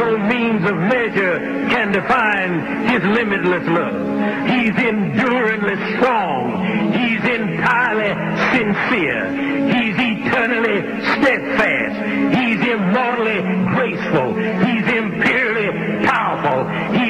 No means of measure can define his limitless love. He's enduringly strong. He's entirely sincere. He's eternally steadfast. He's immortally graceful. He's imperially powerful. He's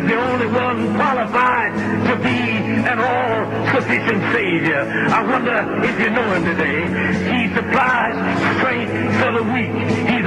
the only one qualified to be an all-sufficient Savior. I wonder if you know him today. He supplies strength for the weak. He's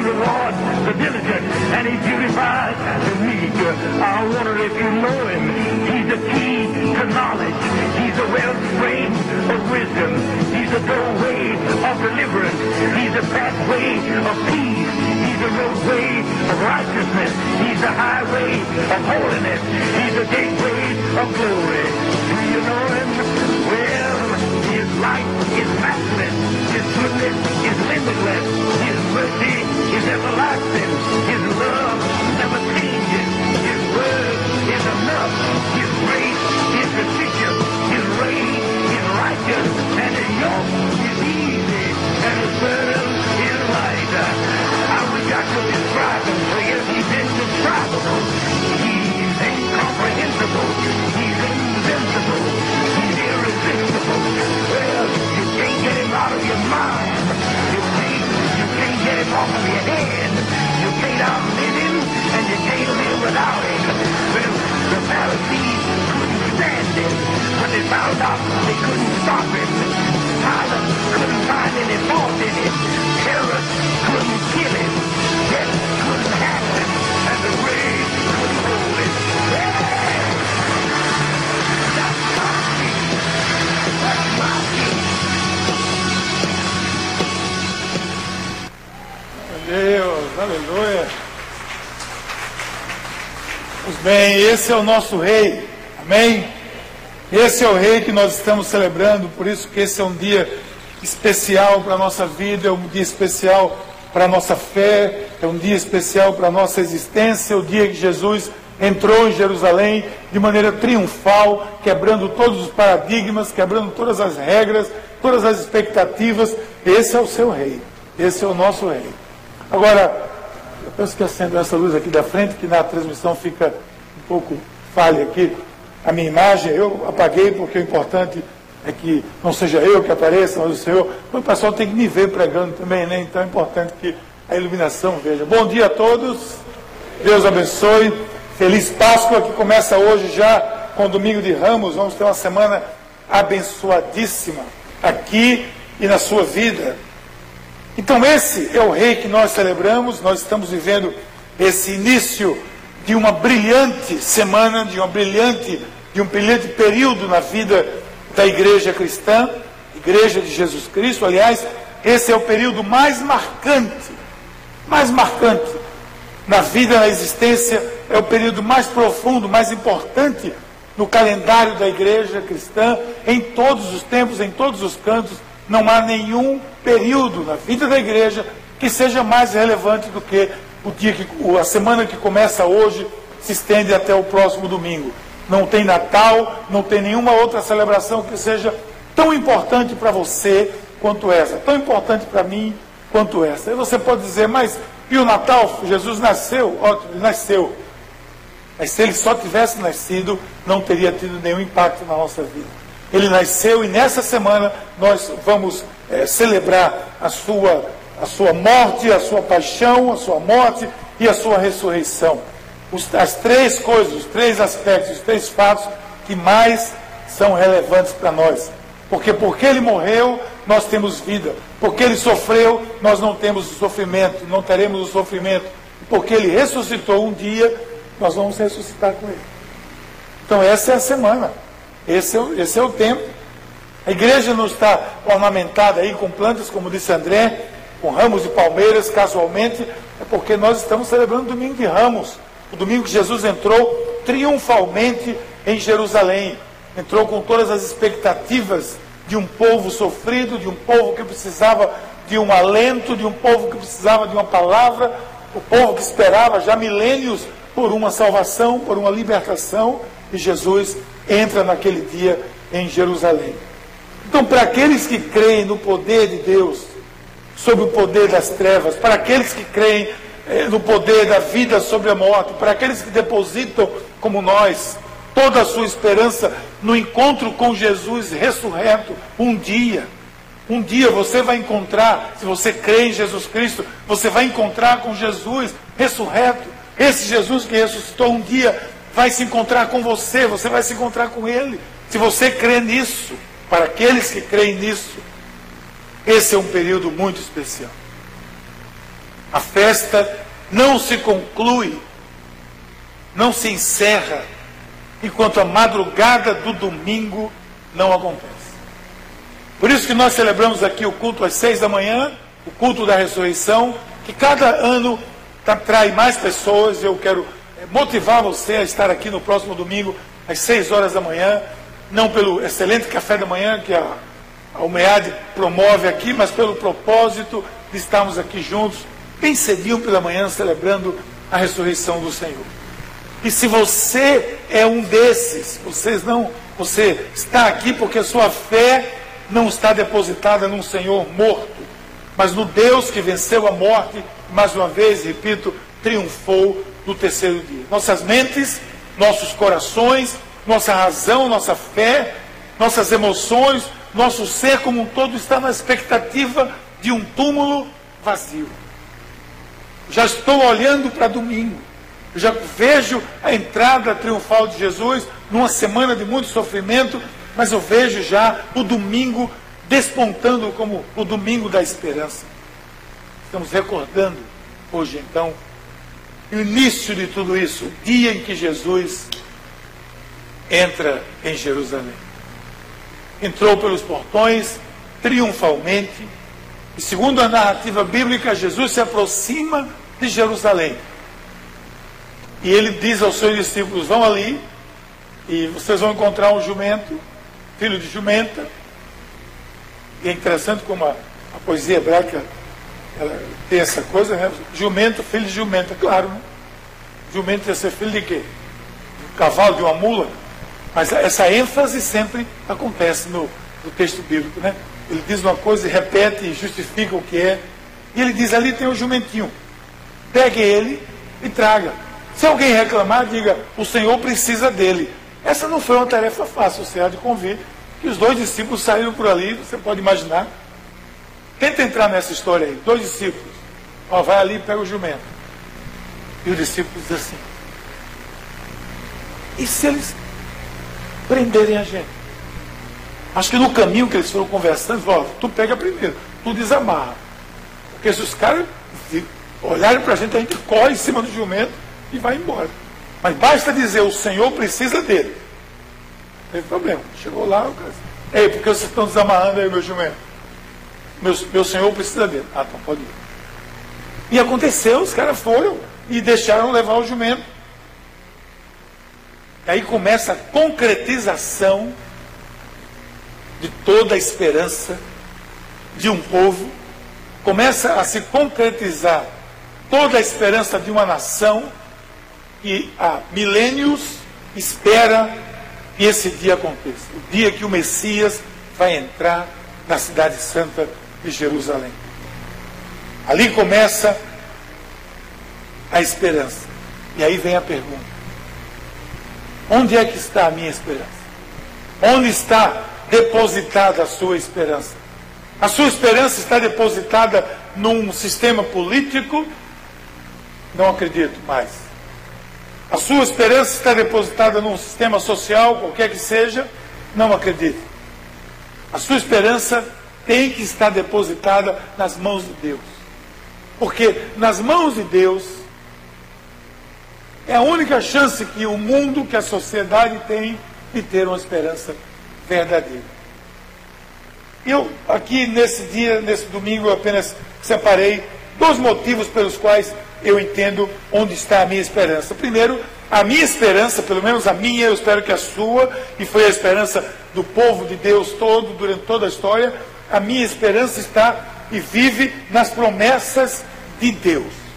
He rewards the diligent. And he purifies the meek. I wonder if you know him. He's the key to knowledge. He's a wellspring of wisdom. He's a doorway of deliverance. He's a pathway of peace. He's a roadway of righteousness. He's a highway of holiness. He's a gateway of glory. Do you know him? Well, his light is matchless. His goodness is limitless. His mercy is everlasting. His love never changes. His word is enough. His grace is sufficient. His reign is righteous. And his yoke is easy. And his burden esse é o nosso rei, amém? Esse é o rei que nós estamos celebrando, por isso que esse é um dia especial para a nossa vida, é um dia especial para a nossa fé, é um dia especial para a nossa existência, é o dia que Jesus entrou em Jerusalém de maneira triunfal, quebrando todos os paradigmas, quebrando todas as regras, todas as expectativas. Esse é o seu rei, esse é o nosso rei. Agora, eu penso que acendo essa luz aqui da frente, que na transmissão fica pouco falha aqui, a minha imagem, eu apaguei porque o importante é que não seja eu que apareça, mas o Senhor. O pessoal tem que me ver pregando também, né? Então é importante que a iluminação veja. Bom dia a todos, Deus abençoe. Feliz Páscoa que começa hoje já com o domingo de Ramos. Vamos ter uma semana abençoadíssima aqui e na sua vida. Então, esse é o rei que nós celebramos. Nós estamos vivendo esse início de uma brilhante semana, de uma brilhante, de um brilhante período na vida da igreja cristã, igreja de Jesus Cristo. Aliás, esse é o período mais marcante, mais marcante na vida, na existência, é o período mais profundo, mais importante no calendário da igreja cristã, em todos os tempos, em todos os cantos. Não há nenhum período na vida da igreja que seja mais relevante do que o dia que a semana que começa hoje se estende até o próximo domingo. Não tem Natal, não tem nenhuma outra celebração que seja tão importante para você quanto essa, tão importante para mim quanto essa. Aí você pode dizer, mas e o Natal? Jesus nasceu, ótimo, ele nasceu. Mas se ele só tivesse nascido, não teria tido nenhum impacto na nossa vida. Ele nasceu e nessa semana nós vamos é, celebrar a sua, a sua morte, a sua paixão, a sua morte e a sua ressurreição. Os, as três coisas, os três aspectos, os três fatos que mais são relevantes para nós. Porque porque ele morreu, nós temos vida. Porque ele sofreu, nós não temos o sofrimento, não teremos o sofrimento. Porque ele ressuscitou um dia, nós vamos ressuscitar com ele. Então essa é a semana. Esse é, esse é o tempo. A igreja não está ornamentada aí com plantas, como disse André, com ramos de palmeiras, casualmente, é porque nós estamos celebrando o domingo de ramos. O domingo que Jesus entrou triunfalmente em Jerusalém entrou com todas as expectativas de um povo sofrido, de um povo que precisava de um alento, de um povo que precisava de uma palavra, o povo que esperava já milênios por uma salvação, por uma libertação, e Jesus entra naquele dia em Jerusalém. Então, para aqueles que creem no poder de Deus, sobre o poder das trevas, para aqueles que creem eh, no poder da vida sobre a morte, para aqueles que depositam, como nós, toda a sua esperança no encontro com Jesus ressurreto, um dia. Um dia você vai encontrar, se você crê em Jesus Cristo, você vai encontrar com Jesus ressurreto. Esse Jesus que ressuscitou um dia vai se encontrar com você, você vai se encontrar com Ele. Se você crê nisso, para aqueles que creem nisso, esse é um período muito especial. A festa não se conclui, não se encerra enquanto a madrugada do domingo não acontece. Por isso que nós celebramos aqui o culto às seis da manhã, o culto da ressurreição, que cada ano atrai mais pessoas. Eu quero eh, motivar você a estar aqui no próximo domingo às seis horas da manhã, não pelo excelente café da manhã que a, a UMEAD promove aqui, mas pelo propósito de estarmos aqui juntos, bem cedinho pela manhã, celebrando a ressurreição do Senhor. E se você é um desses, vocês não, você está aqui porque sua fé não está depositada num Senhor morto, mas no Deus que venceu a morte, mais uma vez, repito, triunfou no terceiro dia. Nossas mentes, nossos corações, nossa razão, nossa fé, nossas emoções, nosso ser como um todo está na expectativa de um túmulo vazio. Já estou olhando para domingo. Já vejo a entrada triunfal de Jesus numa semana de muito sofrimento, mas eu vejo já o domingo despontando como o domingo da esperança. Estamos recordando hoje então o início de tudo isso, o dia em que Jesus entra em Jerusalém. Entrou pelos portões triunfalmente, e segundo a narrativa bíblica, Jesus se aproxima de Jerusalém e ele diz aos seus discípulos: vão ali e vocês vão encontrar um jumento, filho de jumenta. E é interessante como a, a poesia hebraica ela tem essa coisa, né? Jumento, filho de jumenta, claro, né? Jumento ia ser filho de quê? Um cavalo, de uma mula. Mas essa ênfase sempre acontece no, no texto bíblico, né? Ele diz uma coisa e repete e justifica o que é. E ele diz: ali tem um jumentinho. Pegue ele e traga. Se alguém reclamar, diga: o Senhor precisa dele. Essa não foi uma tarefa fácil, você há de convir que os dois discípulos saíram por ali, você pode imaginar. Tenta entrar nessa história aí. Dois discípulos. Ó, vai ali e pega o jumento. E o discípulo diz assim: E se eles prenderem a gente? Acho que no caminho que eles foram conversando, ó, tu pega primeiro, tu desamarra. Porque se os caras olharem para a gente, a gente corre em cima do jumento e vai embora. Mas basta dizer, o Senhor precisa dele. Não teve problema. Chegou lá, o cara Ei, por que vocês estão desamarrando aí meu jumento? Meu, meu Senhor precisa dele. Ah, então pode ir. E aconteceu, os caras foram e deixaram levar o jumento. Aí começa a concretização de toda a esperança de um povo, começa a se concretizar toda a esperança de uma nação que há milênios espera que esse dia aconteça. O dia que o Messias vai entrar na cidade santa de Jerusalém. Ali começa a esperança. E aí vem a pergunta: onde é que está a minha esperança? Onde está depositada a sua esperança? A sua esperança está depositada num sistema político? Não acredito mais. A sua esperança está depositada num sistema social, qualquer que seja? Não acredito. A sua esperança tem que estar depositada nas mãos de Deus. Porque nas mãos de Deus é a única chance que o mundo, que a sociedade tem de ter uma esperança verdadeira. Eu, aqui nesse dia, nesse domingo, apenas separei dois motivos pelos quais eu entendo onde está a minha esperança. Primeiro, a minha esperança, pelo menos a minha, eu espero que a sua, e foi a esperança do povo de Deus todo, durante toda a história, a minha esperança está e vive nas promessas de Deus.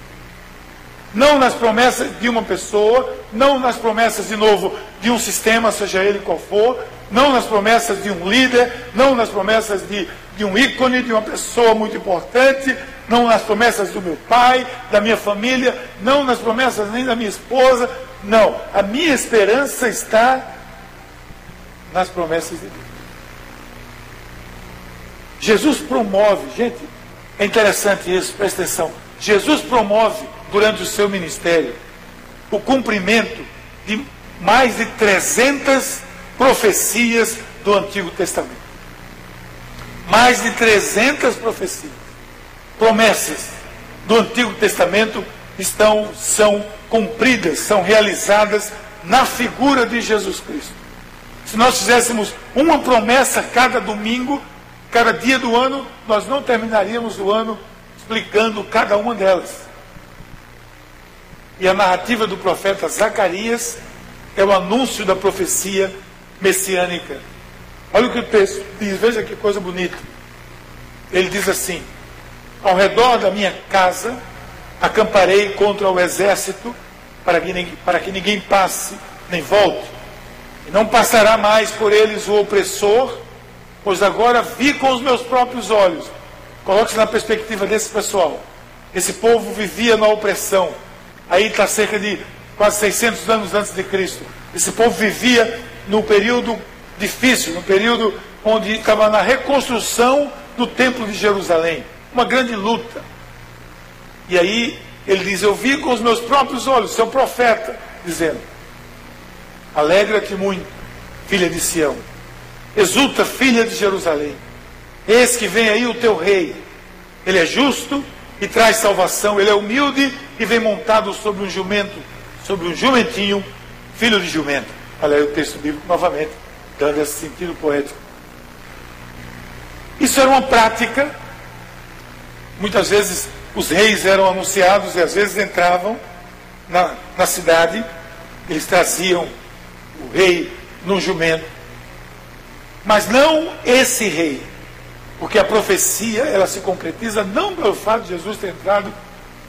Não nas promessas de uma pessoa, não nas promessas, de novo, de um sistema, seja ele qual for, não nas promessas de um líder, não nas promessas de, de um ícone, de uma pessoa muito importante, não nas promessas do meu pai, da minha família, não nas promessas nem da minha esposa. Não, a minha esperança está nas promessas de Deus. Jesus promove, gente, é interessante isso, presta atenção. Jesus promove durante o seu ministério o cumprimento de mais de 300 profecias do Antigo Testamento. Mais de 300 profecias, promessas do Antigo Testamento estão são cumpridas, são realizadas na figura de Jesus Cristo. Se nós fizéssemos uma promessa cada domingo, cada dia do ano, nós não terminaríamos o ano explicando cada uma delas. E a narrativa do profeta Zacarias é o anúncio da profecia messiânica. Olha o que o texto diz, veja que coisa bonita. Ele diz assim: Ao redor da minha casa acamparei contra o exército, para que, ninguém, para que ninguém passe nem volte. E não passará mais por eles o opressor, pois agora vi com os meus próprios olhos. Coloque-se na perspectiva desse pessoal. Esse povo vivia na opressão. Aí está cerca de quase 600 anos antes de Cristo. Esse povo vivia no período difícil, no período onde estava na reconstrução do Templo de Jerusalém. Uma grande luta. E aí ele diz: Eu vi com os meus próprios olhos, seu profeta, dizendo: Alegra-te muito, filha de Sião. Exulta, filha de Jerusalém. Eis que vem aí o teu rei. Ele é justo e traz salvação. Ele é humilde e vem montado sobre um jumento, sobre um jumentinho, filho de jumento. Olha aí o texto bíblico novamente, dando esse sentido poético. Isso era uma prática. Muitas vezes os reis eram anunciados e às vezes entravam na, na cidade, eles traziam o rei num jumento. Mas não esse rei, porque a profecia ela se concretiza não pelo fato de Jesus ter entrado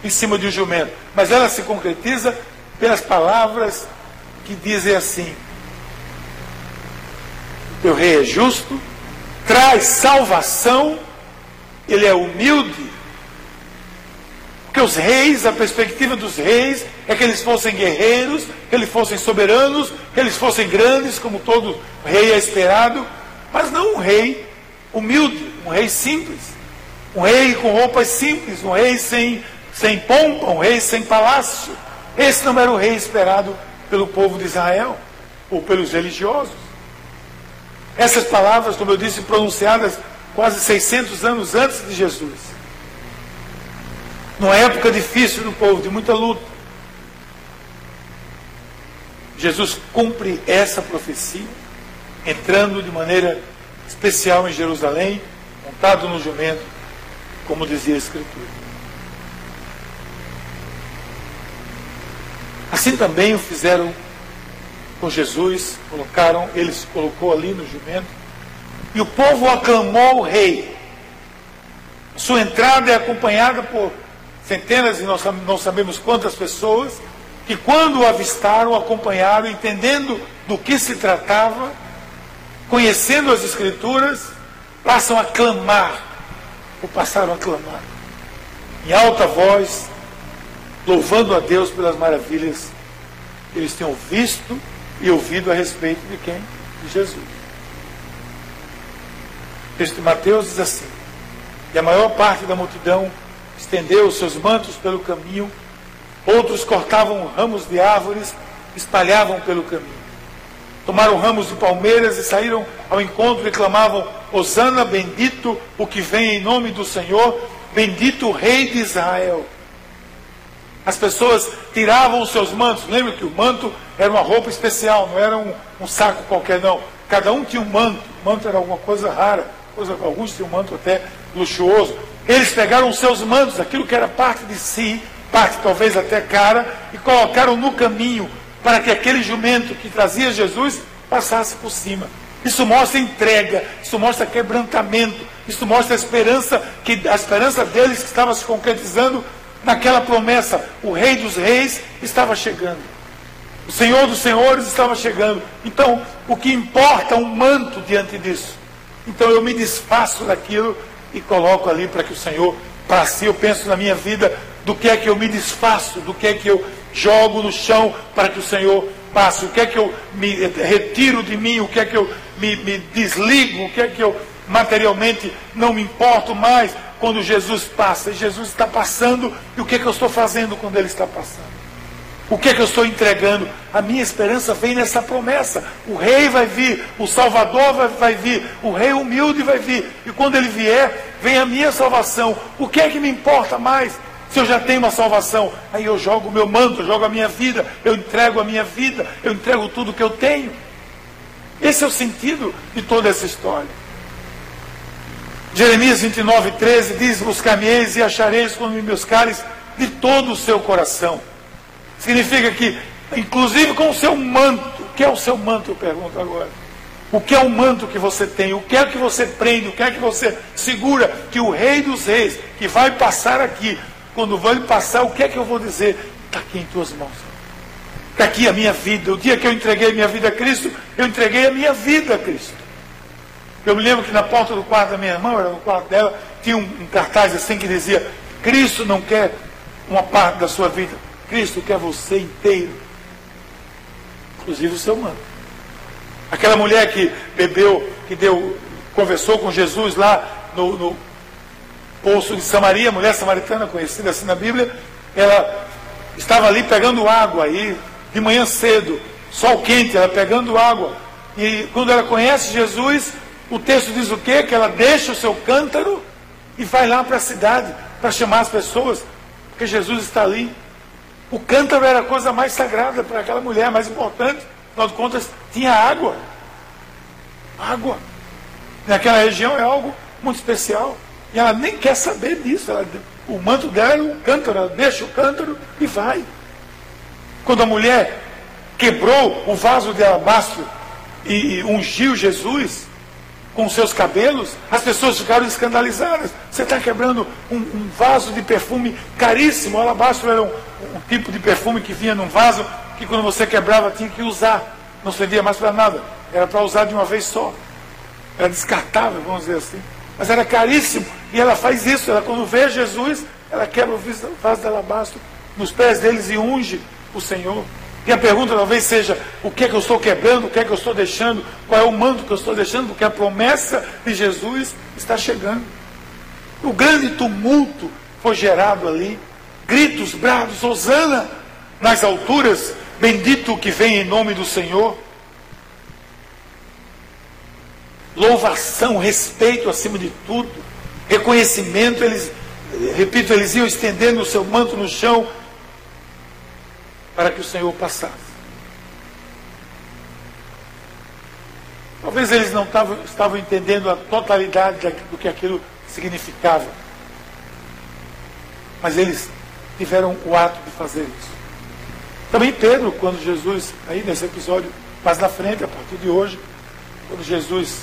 em cima de um jumento, mas ela se concretiza pelas palavras que dizem assim: Teu rei é justo, traz salvação, ele é humilde. Porque os reis, a perspectiva dos reis é que eles fossem guerreiros, que eles fossem soberanos, que eles fossem grandes, como todo rei é esperado, mas não um rei humilde, um rei simples, um rei com roupas simples, um rei sem, sem pompa, um rei sem palácio. Esse não era o rei esperado pelo povo de Israel ou pelos religiosos. Essas palavras, como eu disse, pronunciadas quase 600 anos antes de Jesus. Numa época difícil do povo, de muita luta. Jesus cumpre essa profecia, entrando de maneira especial em Jerusalém, no jumento, como dizia a Escritura. Assim também o fizeram com Jesus, colocaram, ele se colocou ali no jumento, e o povo aclamou o rei. Sua entrada é acompanhada por centenas e nós não sabemos quantas pessoas, que quando o avistaram, acompanharam, entendendo do que se tratava, conhecendo as escrituras, passam a clamar, ou passaram a clamar, em alta voz, louvando a Deus pelas maravilhas que eles tenham visto e ouvido a respeito de quem? De Jesus. O texto de Mateus diz assim: E a maior parte da multidão estendeu os seus mantos pelo caminho, outros cortavam ramos de árvores, espalhavam pelo caminho. Tomaram ramos de palmeiras e saíram ao encontro e clamavam: Hosana, bendito o que vem em nome do Senhor, bendito o Rei de Israel. As pessoas tiravam os seus mantos. Lembra que o manto era uma roupa especial, não era um, um saco qualquer, não. Cada um tinha um manto. O manto era alguma coisa rara. Coisa, alguns tinham um manto até luxuoso. Eles pegaram os seus mantos, aquilo que era parte de si, parte talvez até cara, e colocaram no caminho para que aquele jumento que trazia Jesus passasse por cima. Isso mostra entrega, isso mostra quebrantamento, isso mostra a esperança que a esperança deles que estava se concretizando naquela promessa. O Rei dos Reis estava chegando. O Senhor dos Senhores estava chegando. Então, o que importa é um manto diante disso. Então eu me desfaço daquilo e coloco ali para que o Senhor passe. Eu penso na minha vida do que é que eu me desfaço, do que é que eu jogo no chão para que o Senhor passe, o que é que eu me retiro de mim, o que é que eu me, me desligo, o que é que eu materialmente não me importo mais quando Jesus passa. E Jesus está passando, e o que é que eu estou fazendo quando Ele está passando? O que é que eu estou entregando? A minha esperança vem nessa promessa. O rei vai vir, o Salvador vai, vai, vir, o rei humilde vai vir. E quando ele vier, vem a minha salvação. O que é que me importa mais? Se eu já tenho uma salvação, aí eu jogo o meu manto, eu jogo a minha vida, eu entrego a minha vida, eu entrego tudo que eu tenho. Esse é o sentido de toda essa história. Jeremias 29, 13 diz: Buscar-me-eis e achareis quando me buscares de todo o seu coração. Significa que, inclusive com o seu manto, o que é o seu manto, eu pergunto agora. O que é o manto que você tem? O que é que você prende? O que é que você segura? Que o Rei dos Reis, que vai passar aqui, quando vai passar, o que é que eu vou dizer? Está aqui em tuas mãos. Está aqui a minha vida. O dia que eu entreguei minha vida a Cristo, eu entreguei a minha vida a Cristo. Eu me lembro que na porta do quarto da minha irmã, era no quarto dela, tinha um, cartaz assim que dizia: Cristo não quer uma parte da sua vida. Cristo quer você inteiro, inclusive o seu manto. Aquela mulher que bebeu, que deu, conversou com Jesus lá no, no poço de Samaria, mulher samaritana conhecida assim na Bíblia, ela estava ali pegando água aí, de manhã cedo, sol quente, ela pegando água. E quando ela conhece Jesus, o texto diz o quê? Que ela deixa o seu cântaro e vai lá para a cidade para chamar as pessoas, porque Jesus está ali. O cântaro era a coisa mais sagrada para aquela mulher, mais importante. Afinal de contas, tinha água. Água. Naquela região é algo muito especial. E ela nem quer saber disso. Ela, o manto dela é um cântaro. Ela deixa o cântaro e vai. Quando a mulher quebrou o vaso de alabastro e, e ungiu Jesus com seus cabelos, as pessoas ficaram escandalizadas. Você está quebrando um, um, vaso de perfume caríssimo. O alabastro era um, um tipo de perfume que vinha num vaso que quando você quebrava tinha que usar. Não servia mais para nada. Era para usar de uma vez só. Era descartável, vamos dizer assim. Mas era caríssimo. E ela faz isso. Ela, quando vê Jesus, ela quebra o vaso de alabastro nos pés deles e unge o Senhor. E a pergunta talvez seja: o que é que eu estou quebrando? O que é que eu estou deixando? Qual é o manto que eu estou deixando? Porque a promessa de Jesus está chegando. O grande tumulto foi gerado ali. Gritos, brados, Hosana nas alturas. Bendito que vem em nome do Senhor. Louvação, respeito acima de tudo. Reconhecimento, eles, repito, eles iam estendendo o seu manto no chão para que o Senhor passasse. Talvez eles não tavam, estavam entendendo a totalidade do que aquilo significava. Mas eles tiveram o ato de fazer isso. Também Pedro, quando Jesus, aí nesse episódio mais na frente, a partir de hoje, quando Jesus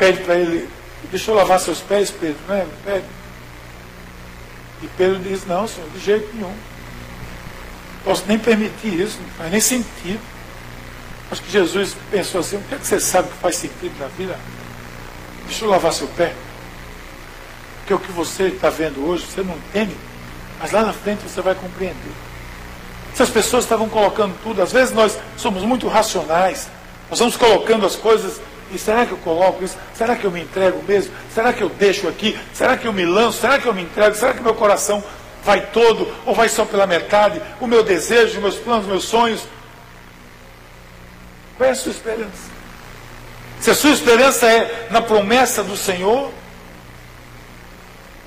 pede para ele, deixa eu lavar seus pés, Pedro, né? Pede. E Pedro diz, não, senhor, de jeito nenhum. Posso nem permitir isso, não faz nem sentido. Acho que Jesus pensou assim: o que, é que você sabe que faz sentido na vida? Deixa eu lavar seu pé. Porque o que você está vendo hoje, você não entende, mas lá na frente você vai compreender. Se as pessoas estavam colocando tudo, às vezes nós somos muito racionais, nós vamos colocando as coisas e será que eu coloco isso? Será que eu me entrego mesmo? Será que eu deixo aqui? Será que eu me lanço? Será que eu me entrego? Será que meu coração vai todo ou vai só pela metade? O meu desejo, meus planos, os meus sonhos? Qual é a sua esperança? Se a sua esperança é na promessa do Senhor,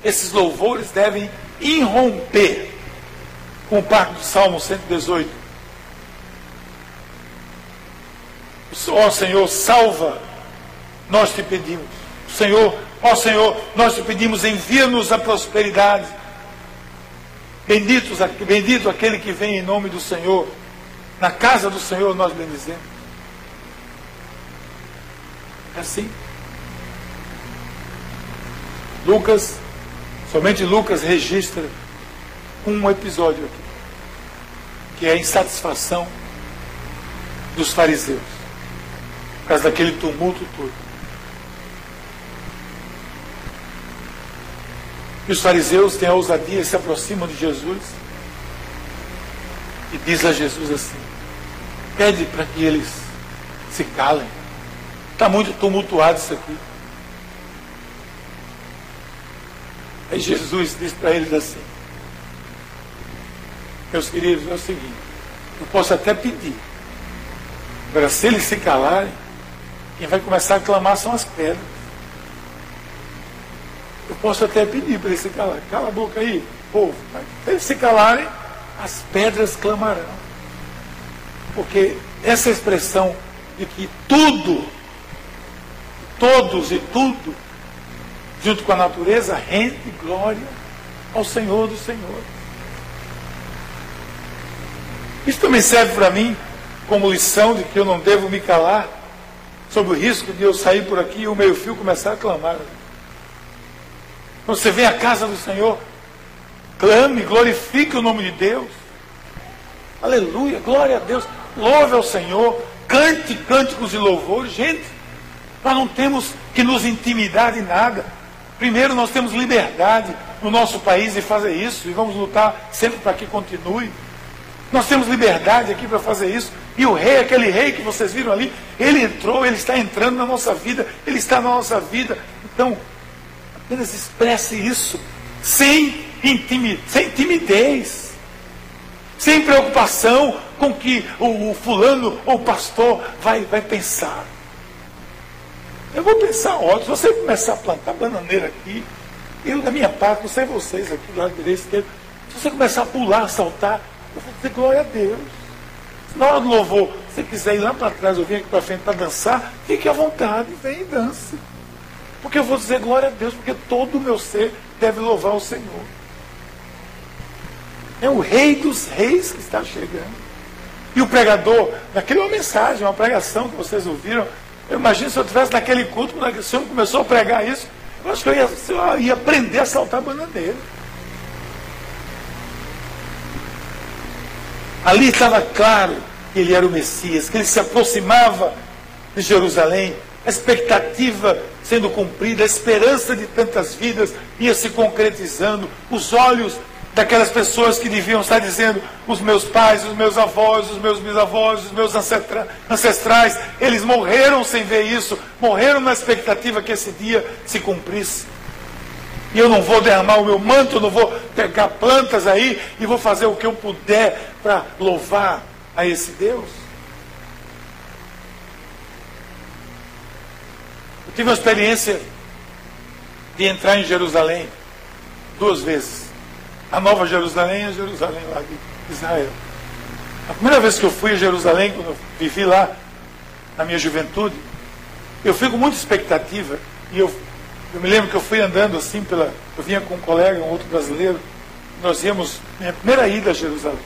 esses louvores devem irromper com o pacto do Salmo 118. Ó oh, Senhor, salva, nós te pedimos. Senhor, ó Senhor, nós te pedimos, envia-nos a prosperidade. Benditos, bendito aquele que vem em nome do Senhor. Na casa do Senhor nós bendizemos. É assim. Lucas, somente Lucas registra um episódio aqui, que é a insatisfação dos fariseus, por causa daquele tumulto todo. E os fariseus têm a ousadia e se aproximam de Jesus e diz a Jesus assim: pede para que eles se calem. Está muito tumultuado isso aqui. Aí Jesus diz para eles assim: Meus queridos, é o seguinte, eu posso até pedir. Agora, se eles se calarem, quem vai começar a clamar são as pedras. Eu posso até pedir para eles se calarem. Cala a boca aí, povo. Se eles se calarem, as pedras clamarão. Porque essa expressão de que tudo, todos e tudo, junto com a natureza, rende glória ao Senhor do Senhor. Isso também serve para mim como lição de que eu não devo me calar sobre o risco de eu sair por aqui e o meio fio começar a clamar. Quando você vem à casa do Senhor, clame, glorifique o nome de Deus. Aleluia, glória a Deus. Louve ao Senhor, cante cânticos de louvor. Gente, nós não temos que nos intimidar de nada. Primeiro, nós temos liberdade no nosso país de fazer isso e vamos lutar sempre para que continue. Nós temos liberdade aqui para fazer isso. E o rei, aquele rei que vocês viram ali, ele entrou, ele está entrando na nossa vida, ele está na nossa vida. Então, apenas expresse isso sem, sem timidez, sem preocupação com que o, o fulano ou o pastor vai, vai pensar. Eu vou pensar, ó, se você começar a plantar bananeira aqui, eu da minha parte, não sei vocês aqui do lado direito, esquerdo, se você começar a pular, saltar, eu vou dizer glória a Deus. Na hora do louvor, se você quiser ir lá para trás ou vir aqui para frente para dançar, fique à vontade, vem e dance. Porque eu vou dizer glória a Deus, porque todo o meu ser deve louvar o Senhor. É o rei dos reis que está chegando. E o pregador, naquela uma mensagem, uma pregação que vocês ouviram, eu imagino se eu estivesse naquele culto, quando o Senhor começou a pregar isso, eu acho que eu ia, eu ia aprender a saltar a bananeira. Ali estava claro que ele era o Messias, que ele se aproximava de Jerusalém, a expectativa sendo cumprida, a esperança de tantas vidas ia se concretizando, os olhos daquelas pessoas que deviam estar dizendo: os meus pais, os meus avós, os meus bisavós, os meus ancestrais, eles morreram sem ver isso, morreram na expectativa que esse dia se cumprisse. E eu não vou derramar o meu manto, não vou pegar plantas aí e vou fazer o que eu puder para louvar a esse Deus. Tive uma experiência de entrar em Jerusalém duas vezes a Nova Jerusalém e a Jerusalém lá de Israel. A primeira vez que eu fui a Jerusalém, quando eu vivi lá na minha juventude, eu fui com muita expectativa. E eu, eu me lembro que eu fui andando assim pela. Eu vinha com um colega, um outro brasileiro. Nós íamos, minha primeira ida a Jerusalém.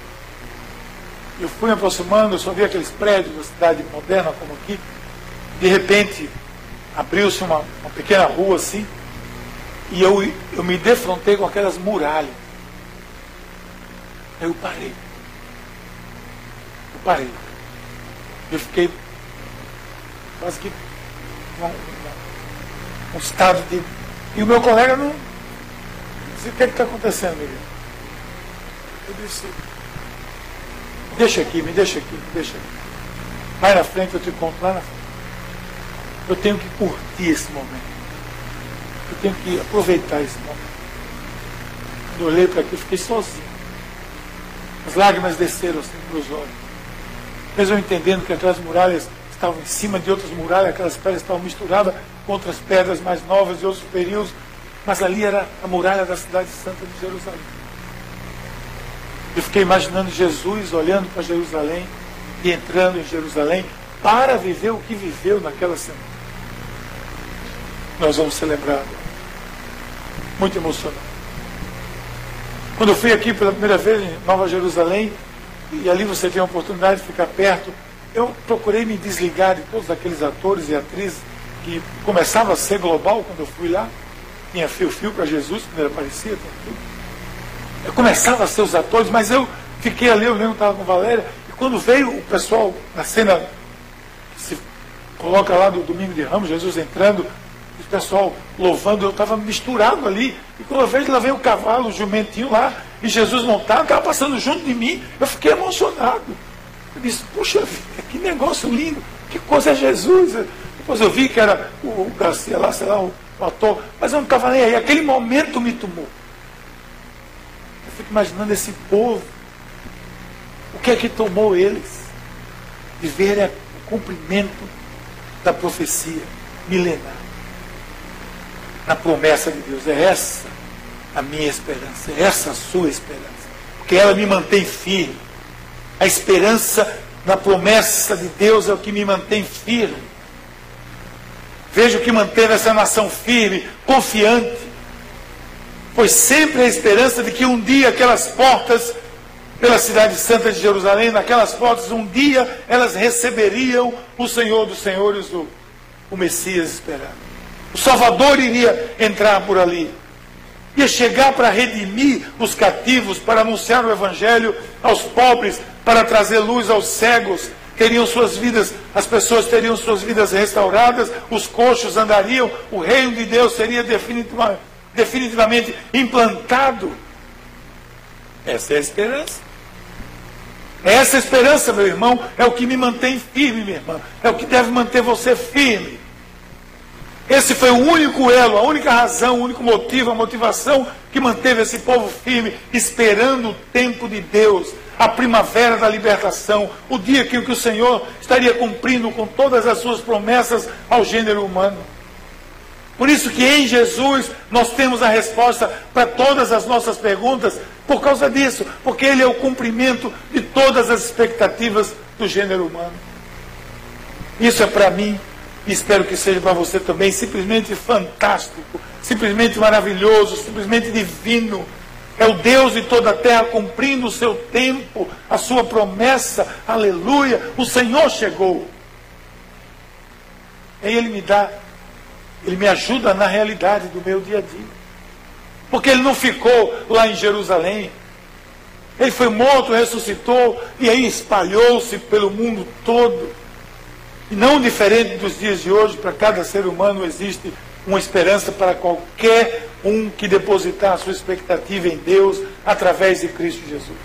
Eu fui me aproximando, eu só vi aqueles prédios da cidade moderna como aqui. De repente, abriu-se uma, uma pequena rua assim, e eu, eu me defrontei com aquelas muralhas. Eu parei. Eu parei. Eu fiquei quase que um, um estado de. E o meu colega não. Disse, o que é está acontecendo, Miguel? Eu disse, deixa aqui, me deixa aqui, me deixa aqui. Vai na frente, eu te conto lá na frente. Eu tenho que curtir esse momento. Eu tenho que aproveitar esse momento. Quando olhei para aqui, eu fiquei sozinho. As lágrimas desceram assim para os olhos. Mesmo entendendo que aquelas muralhas estavam em cima de outras muralhas, aquelas pedras estavam misturadas com outras pedras mais novas de outros períodos, mas ali era a muralha da cidade santa de Jerusalém. Eu fiquei imaginando Jesus olhando para Jerusalém e entrando em Jerusalém para viver o que viveu naquela semana. Nós vamos celebrar. Muito emocionante. Quando eu fui aqui pela primeira vez em Nova Jerusalém, e ali você tem a oportunidade de ficar perto, eu procurei me desligar de todos aqueles atores e atrizes que começava a ser global quando eu fui lá. Tinha fio-fio para Jesus, quando ele aparecia. Eu começava a ser os atores, mas eu fiquei ali, eu que estava com Valéria, e quando veio o pessoal na cena que se coloca lá do Domingo de Ramos, Jesus entrando, o pessoal louvando, eu estava misturado ali. E quando eu vejo, lá vem o cavalo, o jumentinho lá, e Jesus montado, estava passando junto de mim, eu fiquei emocionado. Eu disse, puxa vida, que negócio lindo, que coisa é Jesus. Depois eu vi que era o Garcia lá, sei lá, o, o ator, mas eu não estava nem aí. Aquele momento me tomou. Eu fico imaginando esse povo, o que é que tomou eles? De ver o cumprimento da profecia milenar na promessa de Deus. É essa a minha esperança, é essa a sua esperança. Porque ela me mantém firme. A esperança na promessa de Deus é o que me mantém firme. Veja o que manteve essa nação firme, confiante. Foi sempre a esperança de que um dia aquelas portas pela cidade santa de Jerusalém, naquelas portas, um dia elas receberiam o Senhor dos Senhores, o, o Messias esperado. O Salvador iria entrar por ali. Ia chegar para redimir os cativos, para anunciar o Evangelho aos pobres, para trazer luz aos cegos. Teriam suas vidas, as pessoas teriam suas vidas restauradas, os coxos andariam, o reino de Deus seria definitivamente, definitivamente implantado. Essa é a esperança. Essa esperança, meu irmão, é o que me mantém firme, minha irmã. É o que deve manter você firme. Esse foi o único elo, a única razão, o único motivo, a motivação que manteve esse povo firme, esperando o tempo de Deus, a primavera da libertação, o dia que o Senhor estaria cumprindo com todas as suas promessas ao gênero humano. Por isso que em Jesus nós temos a resposta para todas as nossas perguntas, por causa disso, porque Ele é o cumprimento de todas as expectativas do gênero humano. Isso é para mim e espero que seja para você também simplesmente fantástico, simplesmente maravilhoso, simplesmente divino. É o Deus de toda a terra cumprindo o seu tempo, a sua promessa. Aleluia! O Senhor chegou. E Ele me dá, Ele me ajuda na realidade do meu dia a dia. Porque Ele não ficou lá em Jerusalém. Ele foi morto, ressuscitou e aí espalhou-se pelo mundo todo. E não diferente dos dias de hoje, para cada ser humano existe uma esperança para qualquer um que depositar a sua expectativa em Deus através de Cristo Jesus.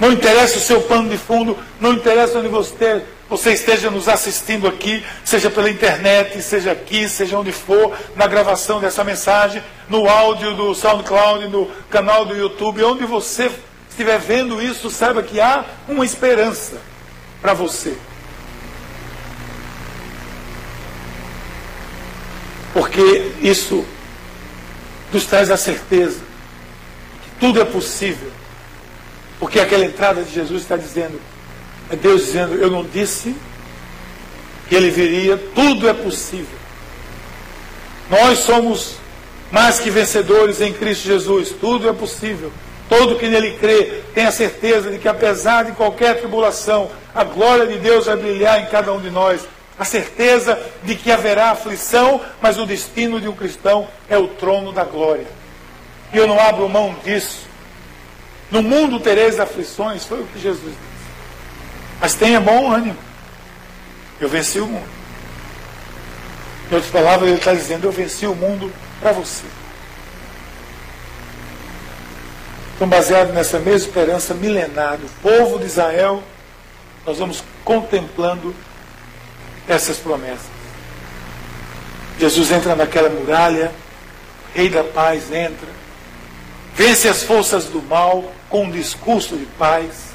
Não interessa o seu pano de fundo, não interessa onde você, você esteja nos assistindo aqui, seja pela internet, seja aqui, seja onde for, na gravação dessa mensagem, no áudio do SoundCloud, no canal do YouTube, onde você estiver vendo isso, saiba que há uma esperança para você. Porque isso nos traz a certeza que tudo é possível. Porque aquela entrada de Jesus está dizendo, é Deus dizendo, eu não disse que ele viria, tudo é possível. Nós somos mais que vencedores em Cristo Jesus, tudo é possível. Todo que nele crê tem a certeza de que, apesar de qualquer tribulação, a glória de Deus vai brilhar em cada um de nós a certeza de que haverá aflição, mas o destino de um cristão é o trono da glória. E eu não abro mão disso. No mundo tereis aflições, foi o que Jesus disse. Mas tenha bom ânimo. Eu venci o mundo. Em outras palavras, ele está dizendo: Eu venci o mundo para você. Então, baseado nessa mesma esperança milenar do povo de Israel, nós vamos contemplando essas promessas. Jesus entra naquela muralha, o Rei da Paz entra, vence as forças do mal com um discurso de paz,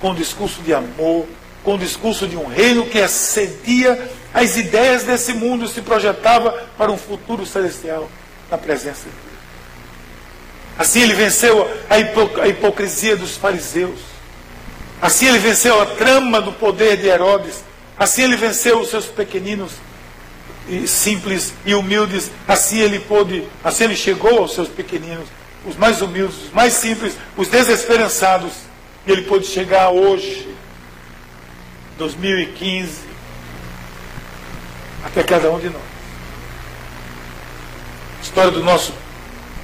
com um discurso de amor, com um discurso de um reino que excedia as ideias desse mundo e se projetava para um futuro celestial na presença de Deus. Assim ele venceu a, a hipocrisia dos fariseus. Assim ele venceu a trama do poder de Herodes. Assim ele venceu os seus pequeninos e simples e humildes. Assim ele pôde, assim ele chegou aos seus pequeninos, os mais humildes, os mais simples, os desesperançados. E ele pôde chegar hoje, 2015, até cada um de nós. A história do nosso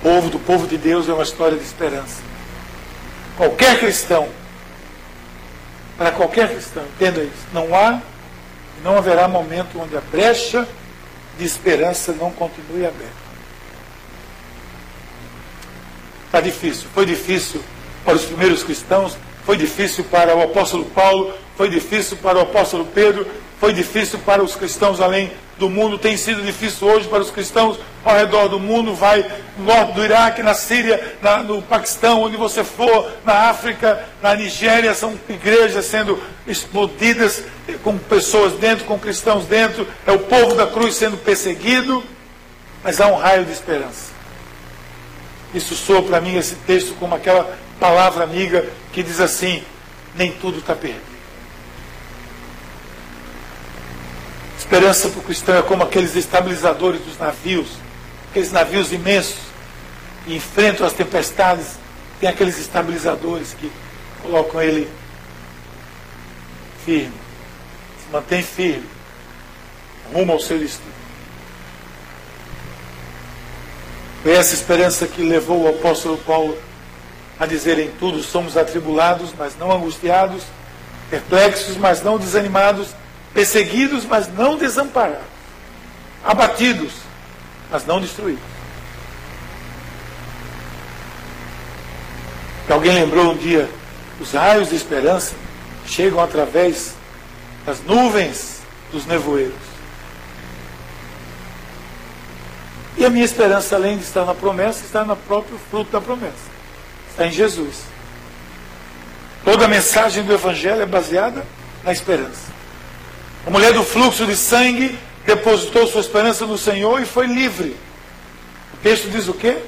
povo, do povo de Deus, é uma história de esperança. Qualquer cristão, para qualquer cristão, entenda isso, não há não haverá momento onde a brecha de esperança não continue aberta. Está difícil, foi difícil para os primeiros cristãos, foi difícil para o apóstolo Paulo, foi difícil para o apóstolo Pedro, foi difícil para os cristãos além do mundo, tem sido difícil hoje para os cristãos ao redor do mundo. Vai no norte do Iraque, na Síria, na, no Paquistão, onde você for, na África, na Nigéria, são igrejas sendo explodidas com pessoas dentro, com cristãos dentro. É o povo da cruz sendo perseguido, mas há um raio de esperança. Isso soa para mim esse texto como aquela palavra amiga que diz assim: nem tudo está perdido. Esperança para o cristão é como aqueles estabilizadores dos navios, aqueles navios imensos que enfrentam as tempestades, tem aqueles estabilizadores que colocam ele firme, se mantém firme, rumo ao seu destino. Foi essa esperança que levou o apóstolo Paulo a dizer em tudo somos atribulados, mas não angustiados, perplexos, mas não desanimados, perseguidos, mas não desamparados, abatidos, mas não. Que alguém lembrou um dia, os raios de esperança chegam através das nuvens dos nevoeiros. E a minha esperança, além de estar na promessa, está no próprio fruto da promessa. Está em Jesus. Toda a mensagem do Evangelho é baseada na esperança. A mulher do fluxo de sangue depositou sua esperança no Senhor e foi livre. O texto diz o quê?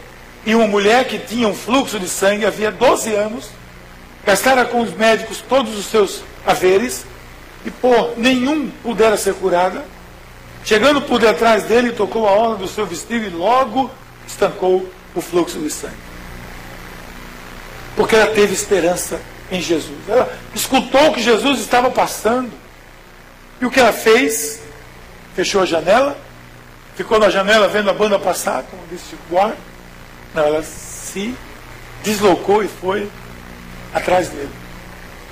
E uma mulher que tinha um fluxo de sangue havia 12 anos, gastara com os médicos todos os seus haveres, e por nenhum pudera ser curada, chegando por detrás dele, tocou a orla do seu vestido e logo estancou o fluxo de sangue. Porque ela teve esperança em Jesus. Ela escutou que Jesus estava passando. E o que ela fez? Fechou a janela, ficou na janela vendo a banda passar, como disse Chico Buarque. Não, ela se deslocou e foi atrás dele.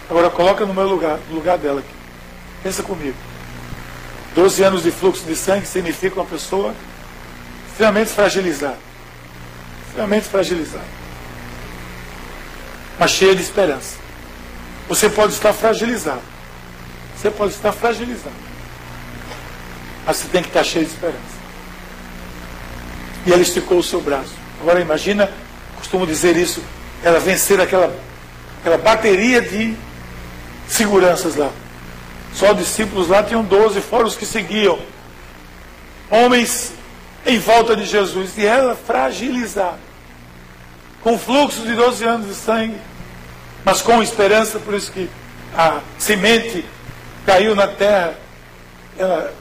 Agora coloca no meu lugar, no lugar dela aqui. Pensa comigo. Doze anos de fluxo de sangue significa uma pessoa extremamente fragilizada. Extremamente fragilizada. Mas cheia de esperança. Você pode estar fragilizado. Você pode estar fragilizado. Mas você tem que estar cheio de esperança. E ela esticou o seu braço. Agora imagina, costumo dizer isso, ela vencer aquela, aquela bateria de seguranças lá. Só discípulos lá tinham 12, fora os que seguiam. Homens em volta de Jesus. E ela fragilizada. Com fluxo de 12 anos de sangue. Mas com esperança, por isso que a semente caiu na terra, ela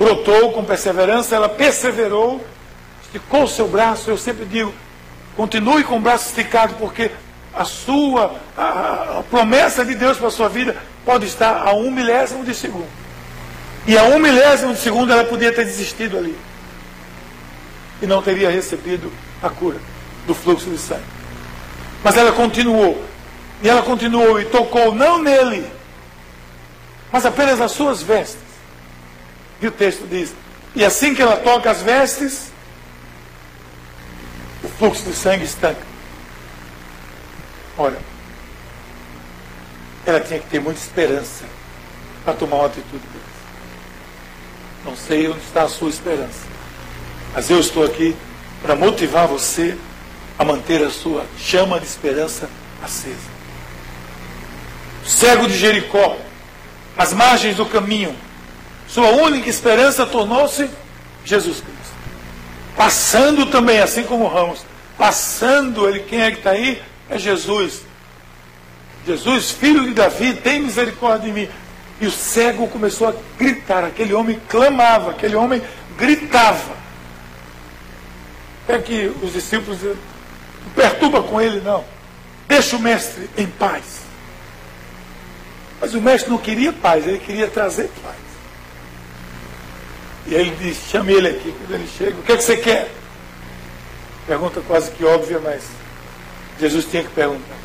brotou com perseverança, ela perseverou, esticou o seu braço. Eu sempre digo, continue com o braço esticado, porque a sua a, a promessa de Deus para a sua vida pode estar a um milésimo de segundo. E a um milésimo de segundo ela podia ter desistido ali. E não teria recebido a cura do fluxo de sangue. Mas ela continuou. E ela continuou e tocou não nele, mas apenas as suas vestes. E o texto diz: E assim que ela toca as vestes, o fluxo de sangue estanca. Ora, ela tinha que ter muita esperança para tomar uma atitude dessa. Não sei onde está a sua esperança, mas eu estou aqui para motivar você a manter a sua chama de esperança acesa. O cego de Jericó, às margens do caminho, sua única esperança tornou-se Jesus Cristo. Passando também, assim como Ramos, passando ele, quem é que está aí? É Jesus. Jesus, filho de Davi, tem misericórdia de mim. E o cego começou a gritar, aquele homem clamava, aquele homem gritava. É que os discípulos não perturba com ele, não. Deixa o mestre em paz. Mas o mestre não queria paz, ele queria trazer paz. E ele disse, chame ele aqui, quando ele chega, o que, é que você quer? Pergunta quase que óbvia, mas Jesus tinha que perguntar.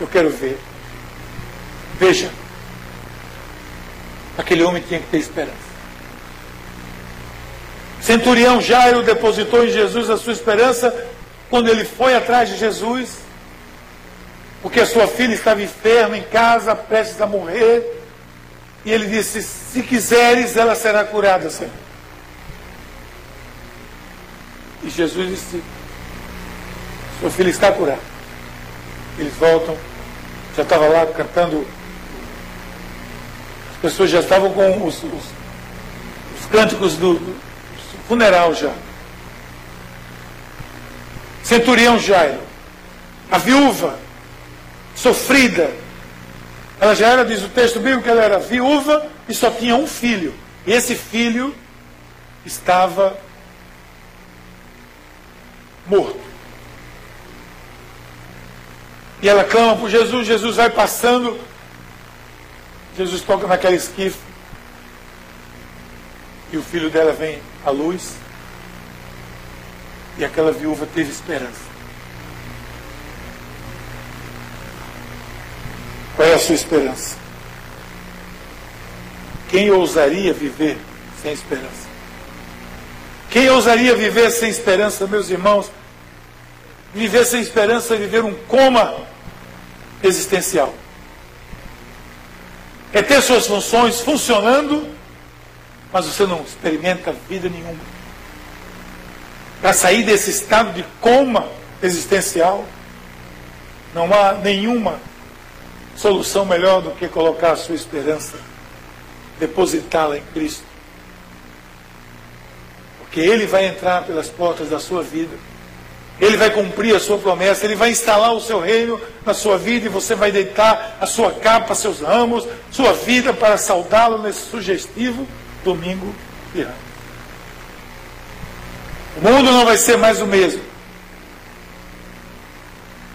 Eu quero ver. Veja, aquele homem tinha que ter esperança. Centurião Jairo depositou em Jesus a sua esperança quando ele foi atrás de Jesus, porque a sua filha estava enferma em casa, prestes a morrer. E ele disse: Se quiseres, ela será curada, Senhor. E Jesus disse: Sua filha está curada. Eles voltam, já estava lá cantando. As pessoas já estavam com os, os, os cânticos do, do funeral já. Centurião Jairo, a viúva, sofrida, ela já era, diz o texto bíblico, que ela era viúva e só tinha um filho. E esse filho estava morto. E ela clama por Jesus, Jesus vai passando, Jesus toca naquela esquife, e o filho dela vem à luz, e aquela viúva teve esperança. Qual é a sua esperança? Quem ousaria viver sem esperança? Quem ousaria viver sem esperança, meus irmãos? Viver sem esperança é viver um coma existencial. É ter suas funções funcionando, mas você não experimenta vida nenhuma. Para sair desse estado de coma existencial, não há nenhuma solução melhor do que colocar a sua esperança, depositá-la em Cristo. Porque Ele vai entrar pelas portas da sua vida, Ele vai cumprir a sua promessa, Ele vai instalar o seu reino na sua vida e você vai deitar a sua capa, seus ramos, sua vida para saudá-lo nesse sugestivo domingo de ramos. O mundo não vai ser mais o mesmo.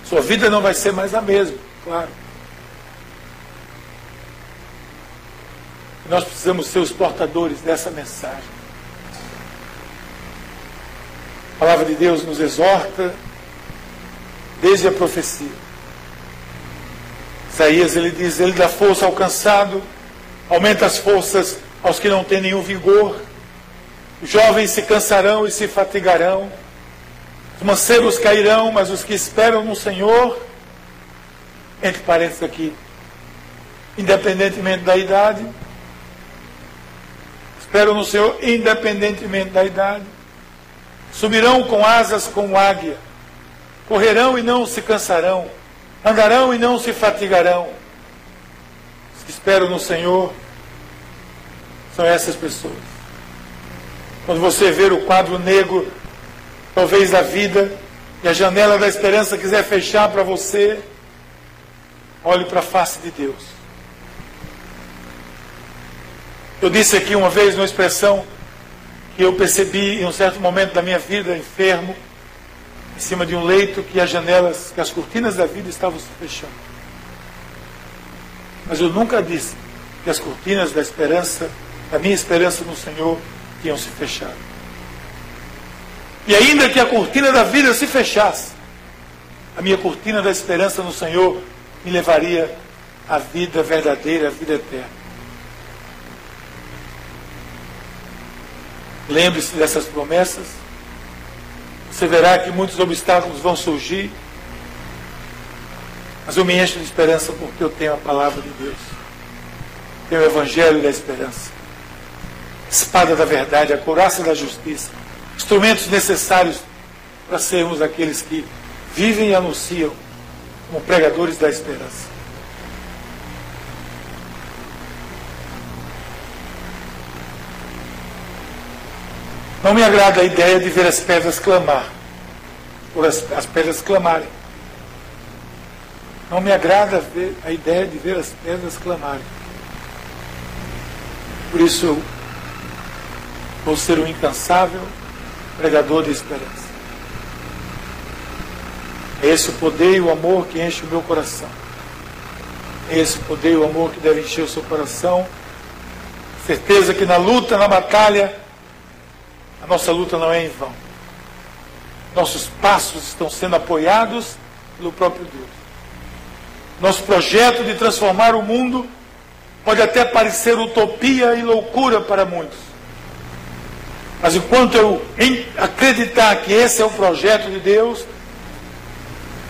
Sua vida não vai ser mais a mesma, claro. Nós precisamos ser os portadores dessa mensagem. A palavra de Deus nos exorta desde a profecia. Isaías ele diz: Ele dá força ao cansado, aumenta as forças aos que não têm nenhum vigor. Os jovens se cansarão e se fatigarão. Os mancebos cairão, mas os que esperam no Senhor, entre parênteses aqui, independentemente da idade, esperam no Senhor independentemente da idade. Subirão com asas como águia, correrão e não se cansarão, andarão e não se fatigarão. Os que esperam no Senhor são essas pessoas. Quando você ver o quadro negro, talvez da vida, e a janela da esperança quiser fechar para você, olhe para a face de Deus. Eu disse aqui uma vez uma expressão que eu percebi em um certo momento da minha vida, enfermo, em cima de um leito, que as janelas, que as cortinas da vida estavam se fechando. Mas eu nunca disse que as cortinas da esperança, da minha esperança no Senhor, tinham se fechado. E ainda que a cortina da vida se fechasse, a minha cortina da esperança no Senhor me levaria à vida verdadeira, à vida eterna. Lembre-se dessas promessas. Você verá que muitos obstáculos vão surgir. Mas eu me encho de esperança porque eu tenho a palavra de Deus. Tenho o Evangelho da esperança. Espada da verdade, a couraça da justiça. Instrumentos necessários para sermos aqueles que vivem e anunciam como pregadores da esperança. Não me agrada a ideia de ver as pedras clamar, por as, as pedras clamarem. Não me agrada ver a ideia de ver as pedras clamarem. Por isso eu vou ser um incansável pregador de esperança. É esse o poder e o amor que enche o meu coração. É esse o poder e o amor que deve encher o seu coração. Certeza que na luta, na batalha, a nossa luta não é em vão. Nossos passos estão sendo apoiados pelo próprio Deus. Nosso projeto de transformar o mundo pode até parecer utopia e loucura para muitos. Mas enquanto eu acreditar que esse é o projeto de Deus,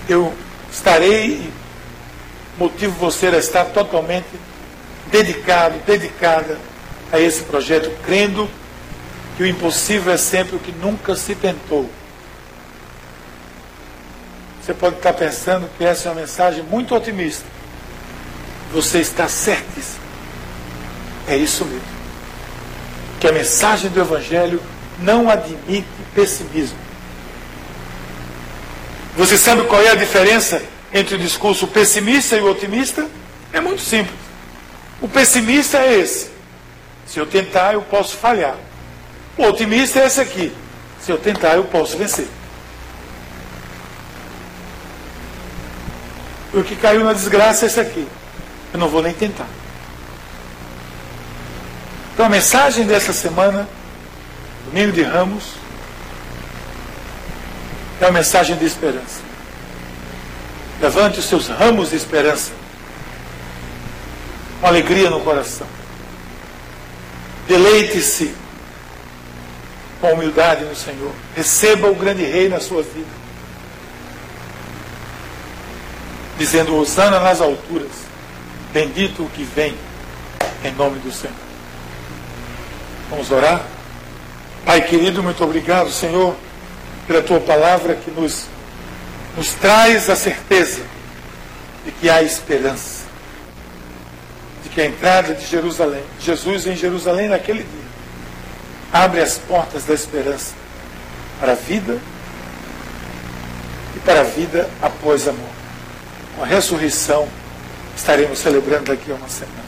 eu estarei e motivo você a estar totalmente dedicado, dedicada a esse projeto, crendo que o impossível é sempre o que nunca se tentou. Você pode estar pensando que essa é uma mensagem muito otimista. Você está certíssimo. É isso mesmo. Que a mensagem do Evangelho não admite pessimismo. Você sabe qual é a diferença entre o discurso pessimista e o otimista? É muito simples. O pessimista é esse. Se eu tentar, eu posso falhar. O otimista é esse aqui. Se eu tentar, eu posso vencer. O que caiu na desgraça é esse aqui. Eu não vou nem tentar. Então a mensagem dessa semana, domingo de Ramos, é uma mensagem de esperança. Levante os seus ramos de esperança, com alegria no coração. Deleite-se com humildade no Senhor. Receba o grande rei na sua vida. Dizendo, Osana nas alturas, bendito o que vem em nome do Senhor. Vamos orar? Pai querido, muito obrigado, Senhor, pela tua palavra que nos, nos traz a certeza de que há esperança. De que a entrada de Jerusalém, Jesus em Jerusalém naquele dia, abre as portas da esperança para a vida e para a vida após a morte. Com a ressurreição, estaremos celebrando daqui a uma semana.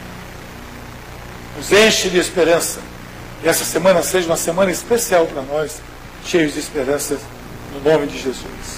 Nos enche de esperança. E essa semana seja uma semana especial para nós, cheios de esperanças, no nome de Jesus.